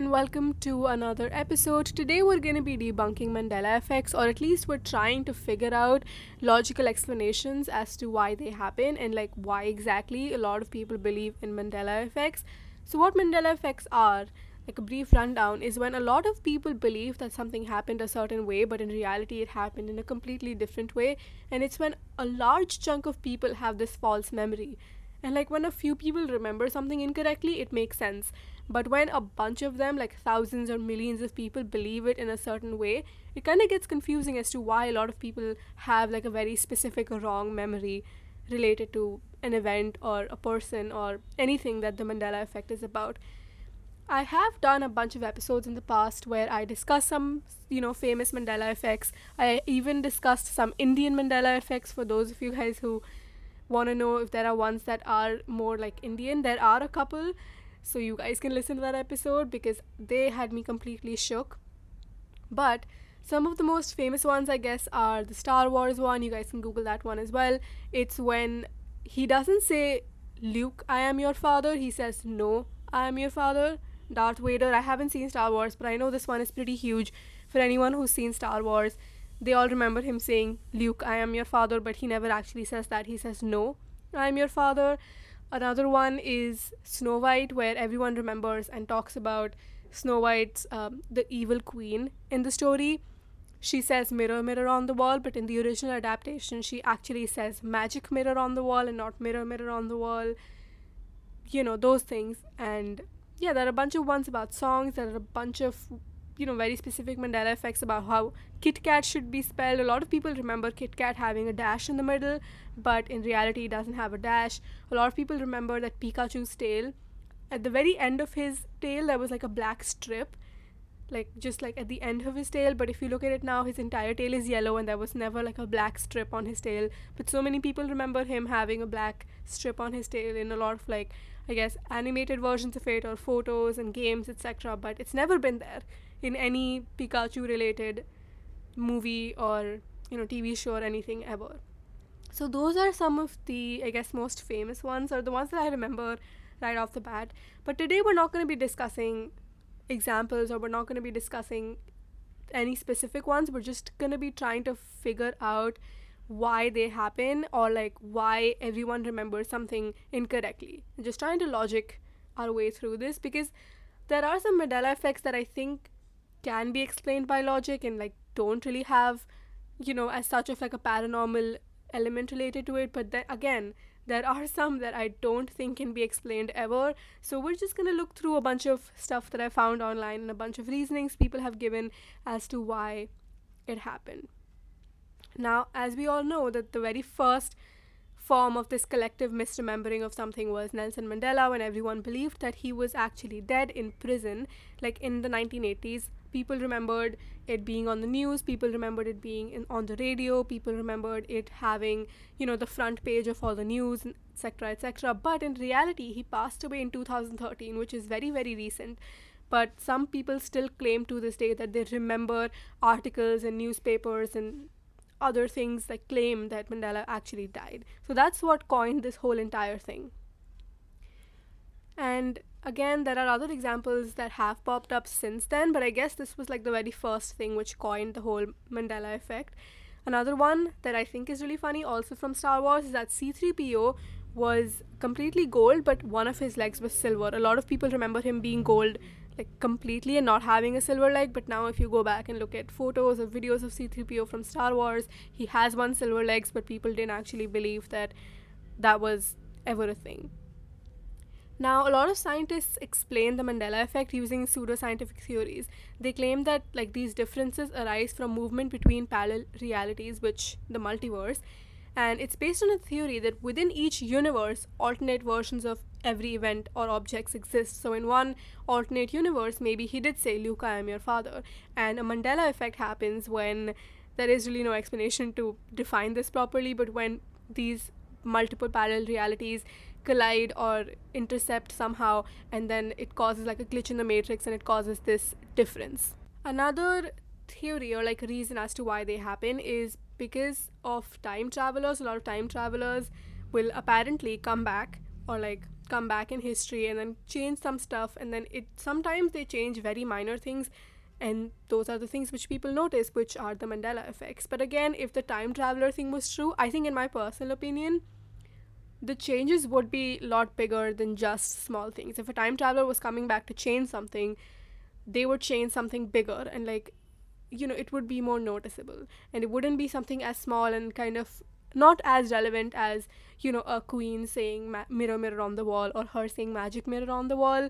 and welcome to another episode. Today, we're going to be debunking Mandela effects, or at least we're trying to figure out logical explanations as to why they happen and like why exactly a lot of people believe in Mandela effects. So, what Mandela effects are, like a brief rundown, is when a lot of people believe that something happened a certain way, but in reality, it happened in a completely different way, and it's when a large chunk of people have this false memory. And like when a few people remember something incorrectly, it makes sense. But when a bunch of them, like thousands or millions of people, believe it in a certain way, it kind of gets confusing as to why a lot of people have like a very specific wrong memory related to an event or a person or anything that the Mandela effect is about. I have done a bunch of episodes in the past where I discuss some, you know, famous Mandela effects. I even discussed some Indian Mandela effects for those of you guys who want to know if there are ones that are more like Indian. There are a couple so you guys can listen to that episode because they had me completely shook. But some of the most famous ones, I guess, are the Star Wars one. You guys can Google that one as well. It's when he doesn't say, Luke, I am your father. He says, No, I am your father. Darth Vader. I haven't seen Star Wars, but I know this one is pretty huge for anyone who's seen Star Wars. They all remember him saying, Luke, I am your father, but he never actually says that. He says, No, I am your father. Another one is Snow White, where everyone remembers and talks about Snow White's um, the evil queen in the story. She says mirror, mirror on the wall, but in the original adaptation, she actually says magic mirror on the wall and not mirror, mirror on the wall. You know, those things. And yeah, there are a bunch of ones about songs, there are a bunch of you know very specific Mandela effects about how Kit Kat should be spelled. A lot of people remember Kit Kat having a dash in the middle, but in reality, it doesn't have a dash. A lot of people remember that Pikachu's tail. At the very end of his tail, there was like a black strip, like just like at the end of his tail. But if you look at it now, his entire tail is yellow, and there was never like a black strip on his tail. But so many people remember him having a black strip on his tail in a lot of like I guess animated versions of it or photos and games, etc. But it's never been there in any Pikachu related movie or you know TV show or anything ever. So those are some of the I guess most famous ones or the ones that I remember right off the bat. But today we're not going to be discussing examples or we're not going to be discussing any specific ones. We're just going to be trying to figure out why they happen or like why everyone remembers something incorrectly. Just trying to logic our way through this because there are some Mandela effects that I think can be explained by logic and like don't really have you know as such of like a paranormal element related to it. But then again there are some that i don't think can be explained ever. So we're just going to look through a bunch of stuff that i found online and a bunch of reasonings people have given as to why it happened. Now as we all know that the very first form of this collective misremembering of something was Nelson Mandela when everyone believed that he was actually dead in prison like in the 1980s people remembered it being on the news people remembered it being in, on the radio people remembered it having you know the front page of all the news etc etc but in reality he passed away in 2013 which is very very recent but some people still claim to this day that they remember articles and newspapers and other things that claim that Mandela actually died. So that's what coined this whole entire thing. And again, there are other examples that have popped up since then, but I guess this was like the very first thing which coined the whole Mandela effect. Another one that I think is really funny, also from Star Wars, is that C3PO was completely gold, but one of his legs was silver. A lot of people remember him being gold like completely and not having a silver leg, but now if you go back and look at photos or videos of C3PO from Star Wars, he has one silver legs, but people didn't actually believe that that was ever a thing. Now, a lot of scientists explain the Mandela effect using pseudoscientific theories. They claim that like these differences arise from movement between parallel realities, which the multiverse, and it's based on a theory that within each universe, alternate versions of every event or objects exist. So in one alternate universe, maybe he did say, "Luke, I am your father," and a Mandela effect happens when there is really no explanation to define this properly, but when these multiple parallel realities collide or intercept somehow and then it causes like a glitch in the matrix and it causes this difference. Another theory or like reason as to why they happen is because of time travelers. A lot of time travelers will apparently come back or like come back in history and then change some stuff and then it sometimes they change very minor things and those are the things which people notice which are the mandela effects. But again if the time traveler thing was true i think in my personal opinion the changes would be a lot bigger than just small things. If a time traveler was coming back to change something they would change something bigger and like you know it would be more noticeable. And it wouldn't be something as small and kind of not as relevant as you know a queen saying ma- mirror mirror on the wall or her saying magic mirror on the wall.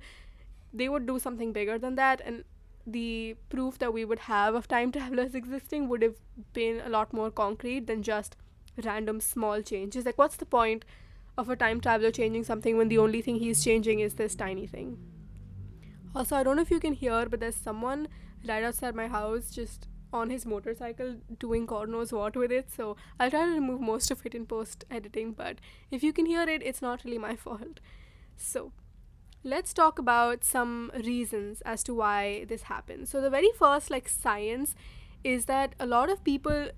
They would do something bigger than that and the proof that we would have of time travelers existing would have been a lot more concrete than just random small changes. Like what's the point of a time traveler changing something when the only thing he's changing is this tiny thing also i don't know if you can hear but there's someone right outside my house just on his motorcycle doing God knows what with it. So I'll try to remove most of it in post editing, but if you can hear it, it's not really my fault. So let's talk about some reasons as to why this happens. So the very first, like science, is that a lot of people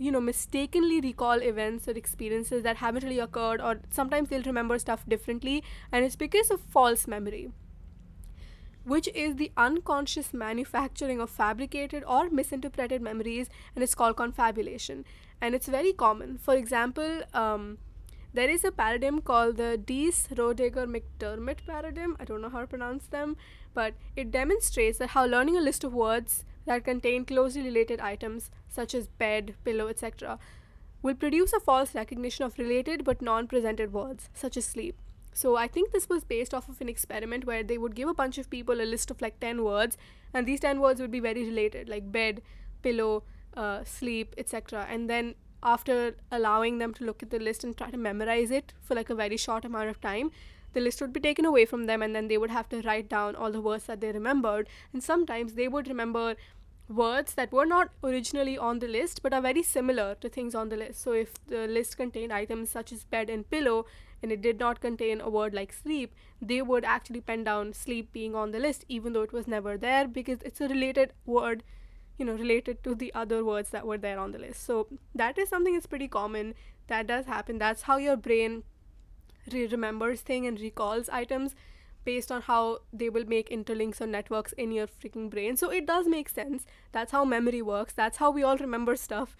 you know mistakenly recall events or experiences that haven't really occurred or sometimes they'll remember stuff differently and it's because of false memory which is the unconscious manufacturing of fabricated or misinterpreted memories, and it's called confabulation. And it's very common. For example, um, there is a paradigm called the Deese Roediger McDermott paradigm. I don't know how to pronounce them, but it demonstrates that how learning a list of words that contain closely related items, such as bed, pillow, etc., will produce a false recognition of related but non presented words, such as sleep. So I think this was based off of an experiment where they would give a bunch of people a list of like 10 words and these 10 words would be very related like bed, pillow, uh, sleep, etc. And then after allowing them to look at the list and try to memorize it for like a very short amount of time, the list would be taken away from them and then they would have to write down all the words that they remembered. And sometimes they would remember words that were not originally on the list but are very similar to things on the list. So if the list contained items such as bed and pillow, and it did not contain a word like sleep, they would actually pen down sleep being on the list, even though it was never there, because it's a related word, you know, related to the other words that were there on the list. So that is something that's pretty common. That does happen. That's how your brain re- remembers things and recalls items based on how they will make interlinks or networks in your freaking brain. So it does make sense. That's how memory works. That's how we all remember stuff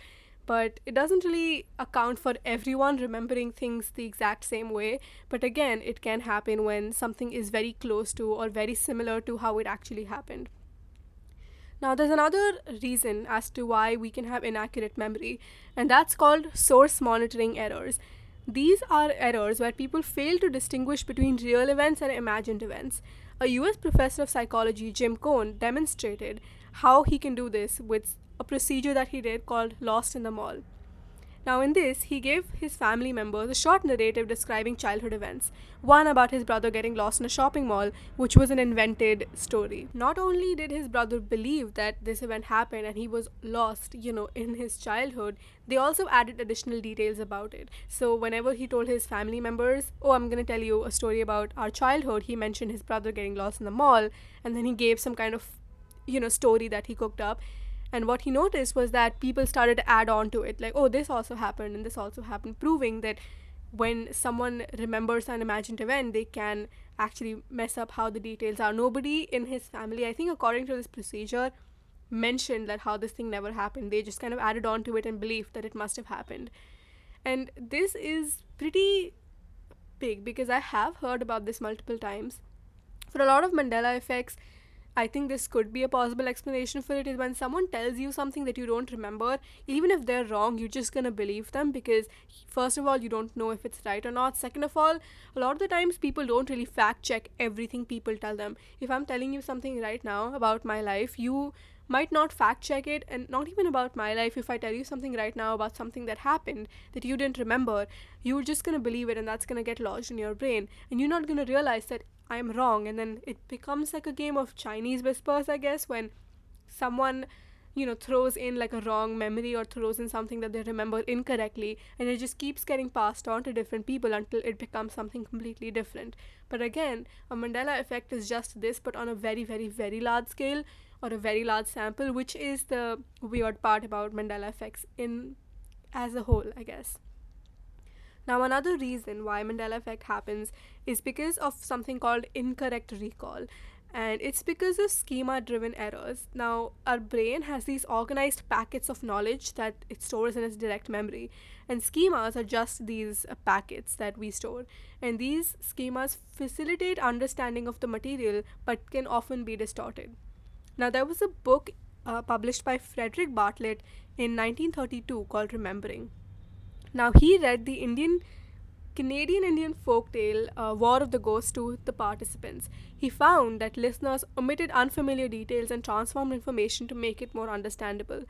but it doesn't really account for everyone remembering things the exact same way. But again, it can happen when something is very close to or very similar to how it actually happened. Now, there's another reason as to why we can have inaccurate memory, and that's called source monitoring errors. These are errors where people fail to distinguish between real events and imagined events. A US professor of psychology, Jim Coan, demonstrated how he can do this with a procedure that he did called Lost in the Mall. Now, in this, he gave his family members a short narrative describing childhood events. One about his brother getting lost in a shopping mall, which was an invented story. Not only did his brother believe that this event happened and he was lost, you know, in his childhood, they also added additional details about it. So, whenever he told his family members, Oh, I'm to tell you a story about our childhood, he mentioned his brother getting lost in the mall, and then he gave some kind of, you know, story that he cooked up and what he noticed was that people started to add on to it, like, oh, this also happened and this also happened, proving that when someone remembers an imagined event, they can actually mess up how the details are. Nobody in his family, I think, according to this procedure, mentioned that how this thing never happened. They just kind of added on to it and believed that it must have happened. And this is pretty big because I have heard about this multiple times. For a lot of Mandela effects, I think this could be a possible explanation for it is when someone tells you something that you don't remember, even if they're wrong, you're just gonna believe them because, first of all, you don't know if it's right or not. Second of all, a lot of the times people don't really fact check everything people tell them. If I'm telling you something right now about my life, you might not fact check it and not even about my life if i tell you something right now about something that happened that you didn't remember you're just going to believe it and that's going to get lodged in your brain and you're not going to realize that I'm wrong. And then it becomes like a game of Chinese whispers, I guess, when someone, you know, throws in like a wrong memory or throws in something that they remember incorrectly. And it just keeps getting passed on to different people until it becomes something completely different. But again, a Mandela effect is just this, but on a very, very, very large scale or a very large sample, which is the weird part about Mandela effects in as a whole, I guess. Now, another reason why Mandela effect happens is because of something called incorrect recall. And it's because of schema driven errors. Now, our brain has these organized packets of knowledge that it stores in its direct memory. And schemas are just these uh, packets that we store. And these schemas facilitate understanding of the material but can often be distorted. Now, there was a book uh, published by Frederick Bartlett in 1932 called Remembering. Now, he read the Indian Canadian Indian folktale uh, War of the Ghost to the participants. He found that listeners omitted unfamiliar details and transformed information to make it more understandable.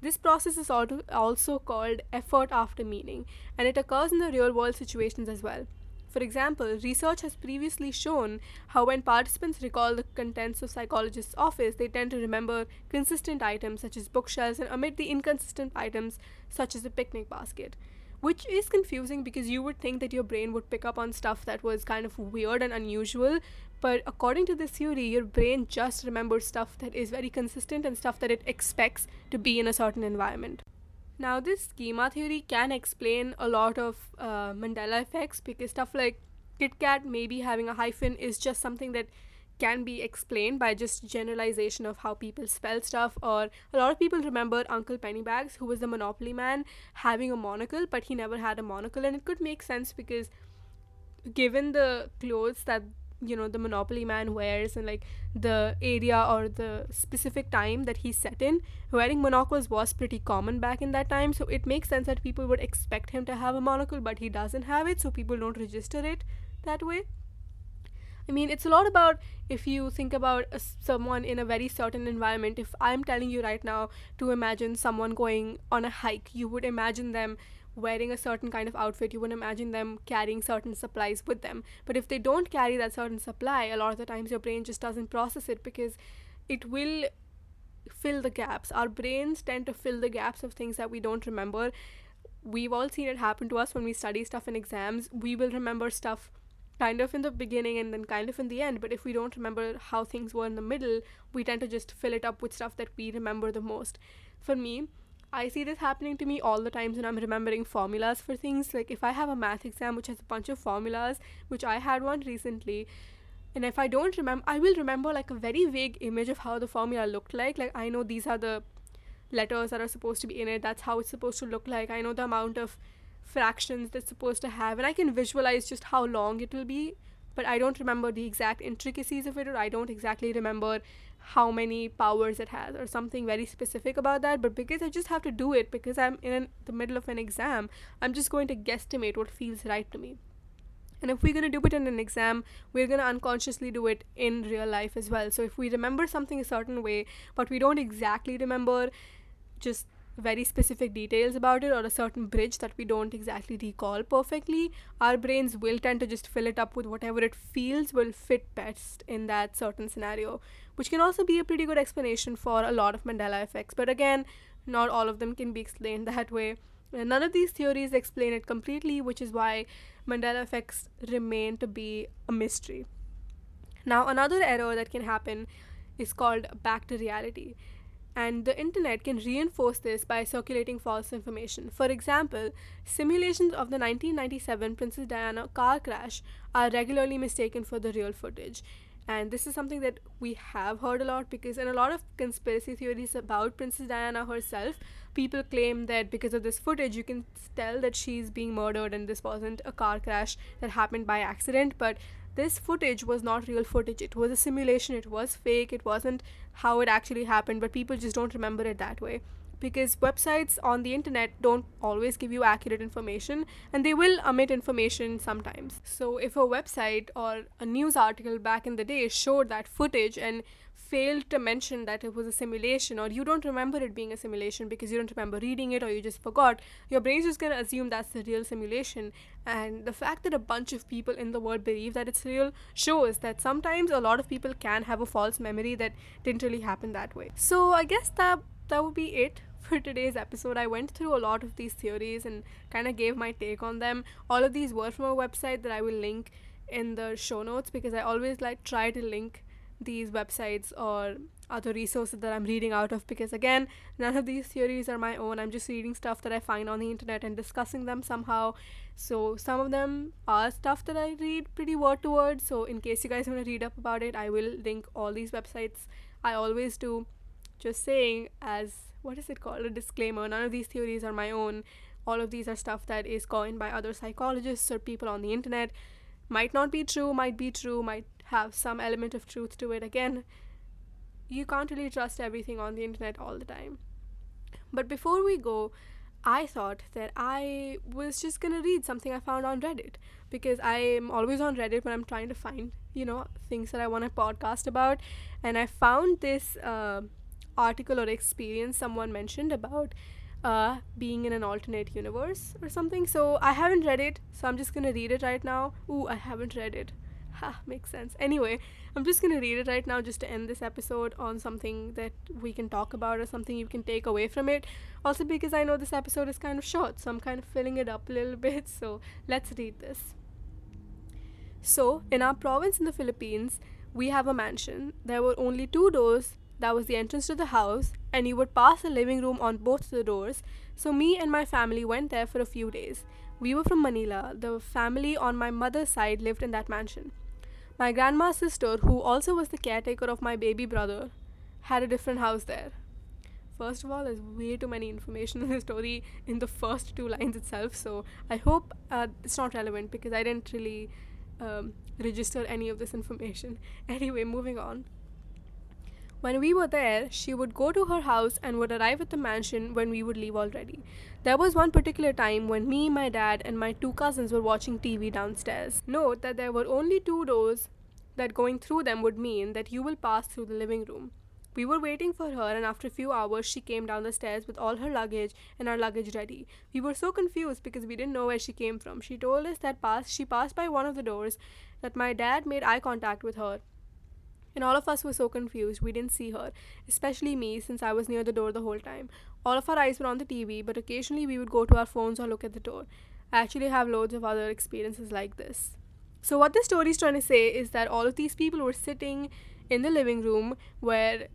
This process is also called effort after meaning, and it occurs in the real world situations as well. For example, research has previously shown how when participants recall the contents of psychologist's office, they tend to remember consistent items such as bookshelves and omit the inconsistent items such as a picnic basket which is confusing because you would think that your brain would pick up on stuff that was kind of weird and unusual. But according to this theory your brain just remembers stuff that is very consistent and stuff that it expects to be in a certain environment. Now this schema theory can explain a lot of uh, mandela effects because stuff like kitkat maybe having a hyphen is just something that can be explained by just generalization of how people spell stuff or a lot of people remember uncle pennybags who was the monopoly man having a monocle but he never had a monocle and it could make sense because given the clothes that you know the monopoly man wears and like the area or the specific time that he's set in wearing monocles was pretty common back in that time. So it makes sense that people would expect him to have a monocle but he doesn't have it so people don't register it that way I mean, it's a lot about if you think about a, someone in a very certain environment. If I'm telling you right now to imagine someone going on a hike, you would imagine them wearing a certain kind of outfit. You would imagine them carrying certain supplies with them. But if they don't carry that certain supply, a lot of the times your brain just doesn't process it because it will fill the gaps. Our brains tend to fill the gaps of things that we don't remember. We've all seen it happen to us when we study stuff in exams. We will remember stuff kind of in the beginning and then kind of in the end. But if we don't remember how things were in the middle, we tend to just fill it up with stuff that we remember the most. For me, I see this happening to me all the times when I'm remembering formulas for things. Like if I have a math exam which has a bunch of formulas, which I had one recently, and if I don't remember, I will remember like a very vague image of how the formula looked like. Like I know these are the letters that are supposed to be in it, that's how it's supposed to look like. I know the amount of fractions that's supposed to have and i can visualize just how long it will be but i don't remember the exact intricacies of it or i don't exactly remember how many powers it has or something very specific about that but because i just have to do it because i'm in an, the middle of an exam i'm just going to guesstimate what feels right to me and if we're going to do it in an exam, we're going to unconsciously do it in real life as well. So if we remember something a certain way, but we don't exactly remember just very specific details about it or a certain bridge that we don't exactly recall perfectly, our brains will tend to just fill it up with whatever it feels will fit best in that certain scenario, which can also be a pretty good explanation for a lot of Mandela effects. But again, not all of them can be explained that way. None of these theories explain it completely, which is why Mandela effects remain to be a mystery. Now, another error that can happen is called back to reality and the internet can reinforce this by circulating false information. For example, simulations of the 1997 Princess Diana car crash are regularly mistaken for the real footage. And this is something that we have heard a lot because, in a lot of conspiracy theories about Princess Diana herself, people claim that because of this footage, you can tell that she's being murdered and this wasn't a car crash that happened by accident. But this footage was not real footage. It was a simulation. It was fake. It wasn't how it actually happened, but people just don't remember it that way. Because websites on the internet don't always give you accurate information and they will omit information sometimes. So, if a website or a news article back in the day showed that footage and failed to mention that it was a simulation or you don't remember it being a simulation because you don't remember reading it or you just forgot, your brain's just to assume that's the real simulation. And the fact that a bunch of people in the world believe that it's real shows that sometimes a lot of people can have a false memory that didn't really happen that way. So I guess that that would be it for today's episode. I went through a lot of these theories and kind of gave my take on them. All of these were from a website that I will link in the show notes because I always like try to link these websites or other resources that I'm reading out of because again, none of these theories are my own. I'm just reading stuff that I find on the internet and discussing them somehow. So some of them are stuff that I read pretty word to word. So in case you guys want to read up about it, I will link all these websites. I always do. Just saying as what is it called? A disclaimer. None of these theories are my own. All of these are stuff that is coined by other psychologists or people on the internet. Might not be true, might be true, might have some element of truth to it. Again, you can't really trust everything on the internet all the time. But before we go, I thought that I was just gonna read something I found on Reddit because I am always on Reddit when I'm trying to find, you know, things that I want to podcast about. And I found this uh, article or experience someone mentioned about uh, being in an alternate universe or something. So I haven't read it, so I'm just gonna read it right now. Ooh, I haven't read it. Ha, makes sense. Anyway, I'm just gonna read it right now just to end this episode on something that we can talk about or something you can take away from it. Also, because I know this episode is kind of short, so I'm kind of filling it up a little bit. So let's read this. So, in our province in the Philippines, we have a mansion. There were only two doors. That was the entrance to the house, and you would pass the living room on both the doors. So, me and my family went there for a few days. We were from Manila. The family on my mother's side lived in that mansion. My grandma's sister, who also was the caretaker of my baby brother, had a different house there. First of all, there's way too many information in the story in the first two lines itself, so I hope uh, it's not relevant because I didn't really um, register any of this information. Anyway, moving on. When we were there, she would go to her house and would arrive at the mansion when we would leave already. There was one particular time when me, my dad, and my two cousins were watching TV downstairs. Note that there were only two doors, that going through them would mean that you will pass through the living room. We were waiting for her, and after a few hours, she came down the stairs with all her luggage and our luggage ready. We were so confused because we didn't know where she came from. She told us that pass- she passed by one of the doors, that my dad made eye contact with her, and all of us were so confused. We didn't see her, especially me, since I was near the door the whole time. All of our eyes were on the TV, but occasionally we would go to our phones or look at the door. I actually have loads of other experiences like this. So, what this story is trying to say is that all of these people were sitting in the living room where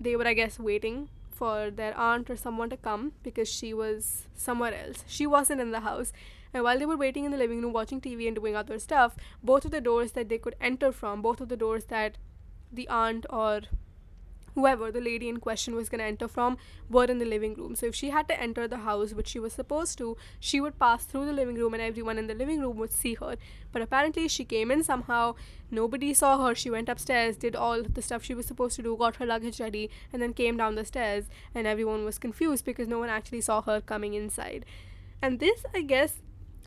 they were, I guess, waiting for their aunt or someone to come because she was somewhere else. She wasn't in the house. And while they were waiting in the living room watching TV and doing other stuff, both of the doors that they could enter from, both of the doors that the aunt or whoever the lady in question was going to enter from were in the living room. So if she had to enter the house, which she was supposed to, she would pass through the living room and everyone in the living room would see her. But apparently she came in somehow, nobody saw her. She went upstairs, did all the stuff she was supposed to do, got her luggage ready, and then came down the stairs and everyone was confused because no one actually saw her coming inside. And this, I guess,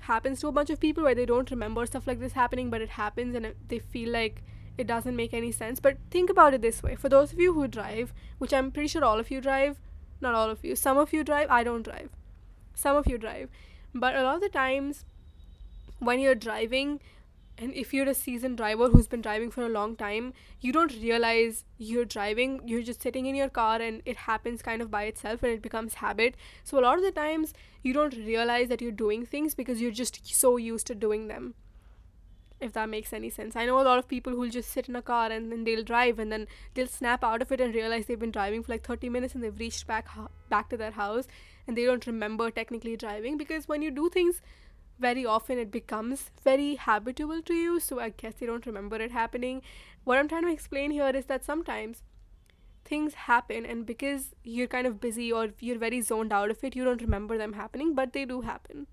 happens to a bunch of people where they don't remember stuff like this happening, but it happens and they feel like it doesn't make any sense. But think about it this way for those of you who drive, which I'm pretty sure all of you drive, not all of you, some of you drive, I don't drive. Some of you drive. But a lot of the times when you're driving, and if you're a seasoned driver who's been driving for a long time, you don't realize you're driving. You're just sitting in your car and it happens kind of by itself and it becomes habit. So a lot of the times you don't realize that you're doing things because you're just so used to doing them if that makes any sense. I know a lot of people who'll just sit in a car and then they'll drive and then they'll snap out of it and realize they've been driving for like 30 minutes and they've reached back back to their house and they don't remember technically driving because when you do things very often it becomes very habitual to you so I guess they don't remember it happening. What I'm trying to explain here is that sometimes things happen and because you're kind of busy or you're very zoned out of it you don't remember them happening but they do happen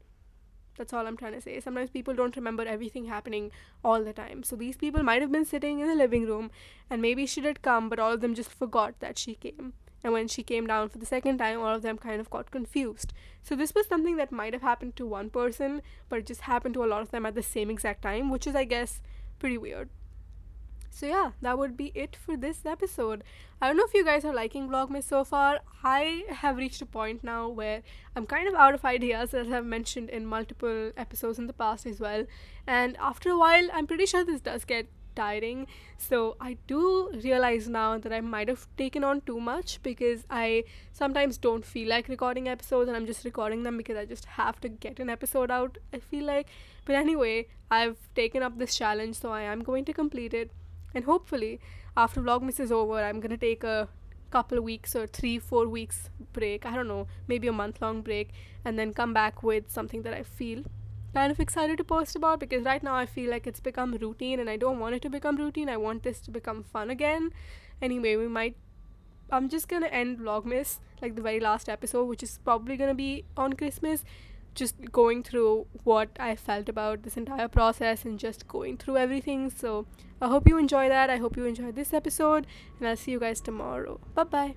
that's all I'm trying to say. Sometimes people don't remember everything happening all the time. So these people might have been sitting in the living room and maybe she did come, but all of them just forgot that she came. And when she came down for the second time, all of them kind of got confused. So this was something that might have happened to one person, but it just happened to a lot of them at the same exact time, which is, I guess, pretty weird. So yeah, that would be it for this episode. I don't know if you guys are liking Vlogmas so far. I have reached a point now where I'm kind of out of ideas as I've mentioned in multiple episodes in the past as well. And after a while, I'm pretty sure this does get tiring. So I do realize now that I might have taken on too much because I sometimes don't feel like recording episodes and I'm just recording them because I just have to get an episode out, I feel like. But anyway, I've taken up this challenge, so I am going to complete it and hopefully after Vlogmas is over, I'm gonna take a couple of weeks or three, four weeks break. I don't know, maybe a month long break, and then come back with something that I feel kind of excited to post about because right now I feel like it's become routine and I don't want it to become routine. I want this to become fun again. Anyway, we might. I'm just gonna end Vlogmas, like the very last episode, which is probably gonna be on Christmas, just going through what I felt about this entire process and just going through everything. So I hope you enjoy that. I hope you enjoy this episode, and I'll see you guys tomorrow. Bye bye.